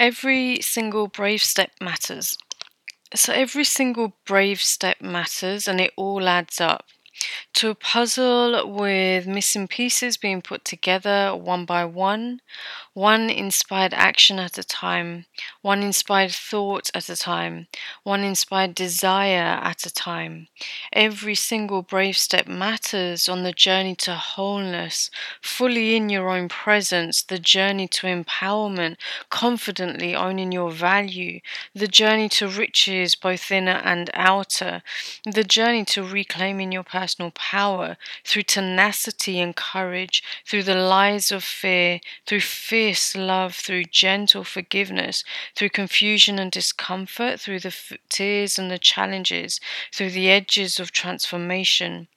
every single brave step matters. So every single brave step matters and it all adds up to a puzzle with missing pieces being put together one by one, one inspired action at a time, one inspired thought at a time, one inspired desire at a time. Every single brave step matters on the journey to wholeness, fully in your own presence, the journey to empowerment, confidently owning your value, the journey to riches, both inner and outer, the journey to reclaiming your personal power through tenacity and courage, through the lies of fear, through fierce love, through gentle forgiveness, through confusion and discomfort, through the f- tears and the challenges, through the edges of transformation.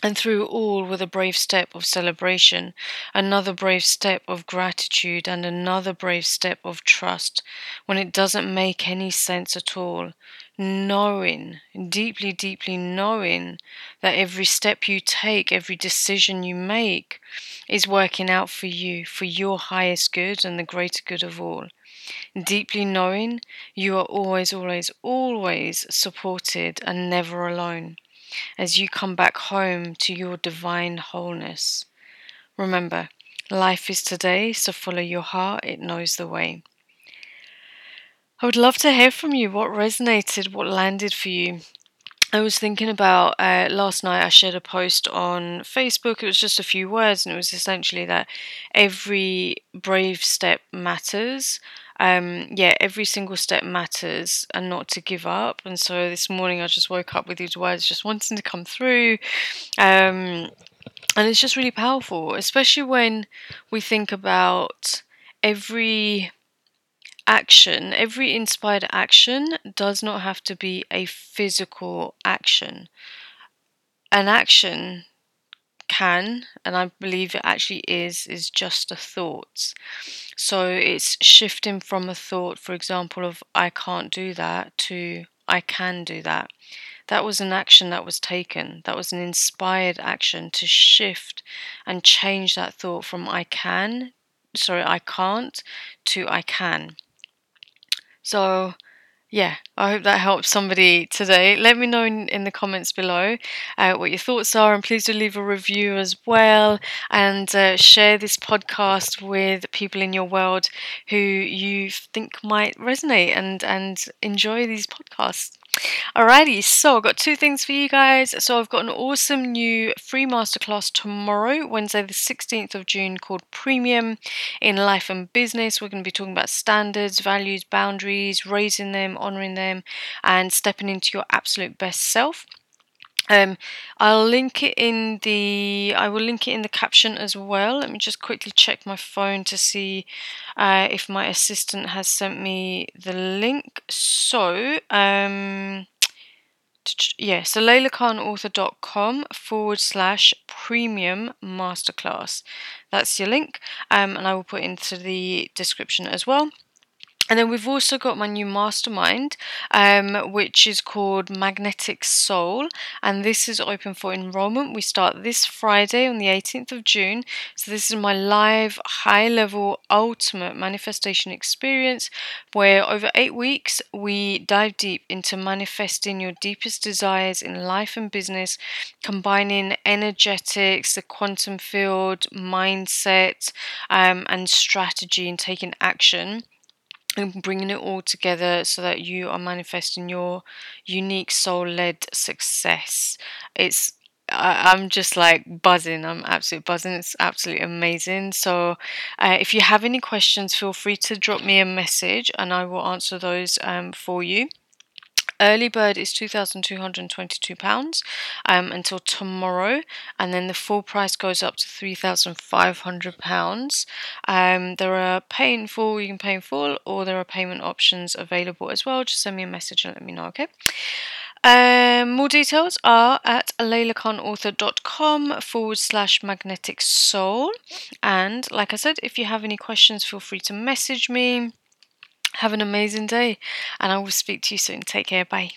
And through all with a brave step of celebration, another brave step of gratitude, and another brave step of trust when it doesn't make any sense at all. Knowing, deeply, deeply knowing that every step you take, every decision you make is working out for you, for your highest good and the greater good of all. Deeply knowing you are always, always, always supported and never alone as you come back home to your divine wholeness. Remember, life is today, so follow your heart, it knows the way. I would love to hear from you what resonated, what landed for you. I was thinking about uh, last night. I shared a post on Facebook. It was just a few words, and it was essentially that every brave step matters. Um, yeah, every single step matters, and not to give up. And so this morning, I just woke up with these words, just wanting to come through. Um, and it's just really powerful, especially when we think about every action, every inspired action does not have to be a physical action. An action can, and I believe it actually is, is just a thought. So it's shifting from a thought, for example, of I can't do that to I can do that. That was an action that was taken. That was an inspired action to shift and change that thought from I can, sorry, I can't, to I can. So, yeah, I hope that helps somebody today. Let me know in, in the comments below uh, what your thoughts are, and please do leave a review as well. And uh, share this podcast with people in your world who you think might resonate and and enjoy these podcasts. Alrighty, so I've got two things for you guys. So I've got an awesome new free masterclass tomorrow, Wednesday, the 16th of June, called Premium in Life and Business. We're going to be talking about standards, values, boundaries, raising them, honoring them, and stepping into your absolute best self. Um, I'll link it in the. I will link it in the caption as well. Let me just quickly check my phone to see uh, if my assistant has sent me the link. So, um, yeah, so leilakhanauthor.com forward slash premium masterclass. That's your link, um, and I will put into the description as well. And then we've also got my new mastermind, um, which is called Magnetic Soul, and this is open for enrollment. We start this Friday on the 18th of June. So, this is my live, high level, ultimate manifestation experience where over eight weeks we dive deep into manifesting your deepest desires in life and business, combining energetics, the quantum field, mindset, um, and strategy, and taking action and bringing it all together so that you are manifesting your unique soul led success. It's I, am just like buzzing. I'm absolutely buzzing. It's absolutely amazing. So, uh, if you have any questions, feel free to drop me a message and I will answer those um, for you. Early bird is £2,222 um, until tomorrow, and then the full price goes up to £3,500. Um, there are pay in full, you can pay in full, or there are payment options available as well. Just send me a message and let me know, okay? Um, more details are at leilakhanauthor.com forward slash magnetic soul. And like I said, if you have any questions, feel free to message me. Have an amazing day, and I will speak to you soon. Take care. Bye.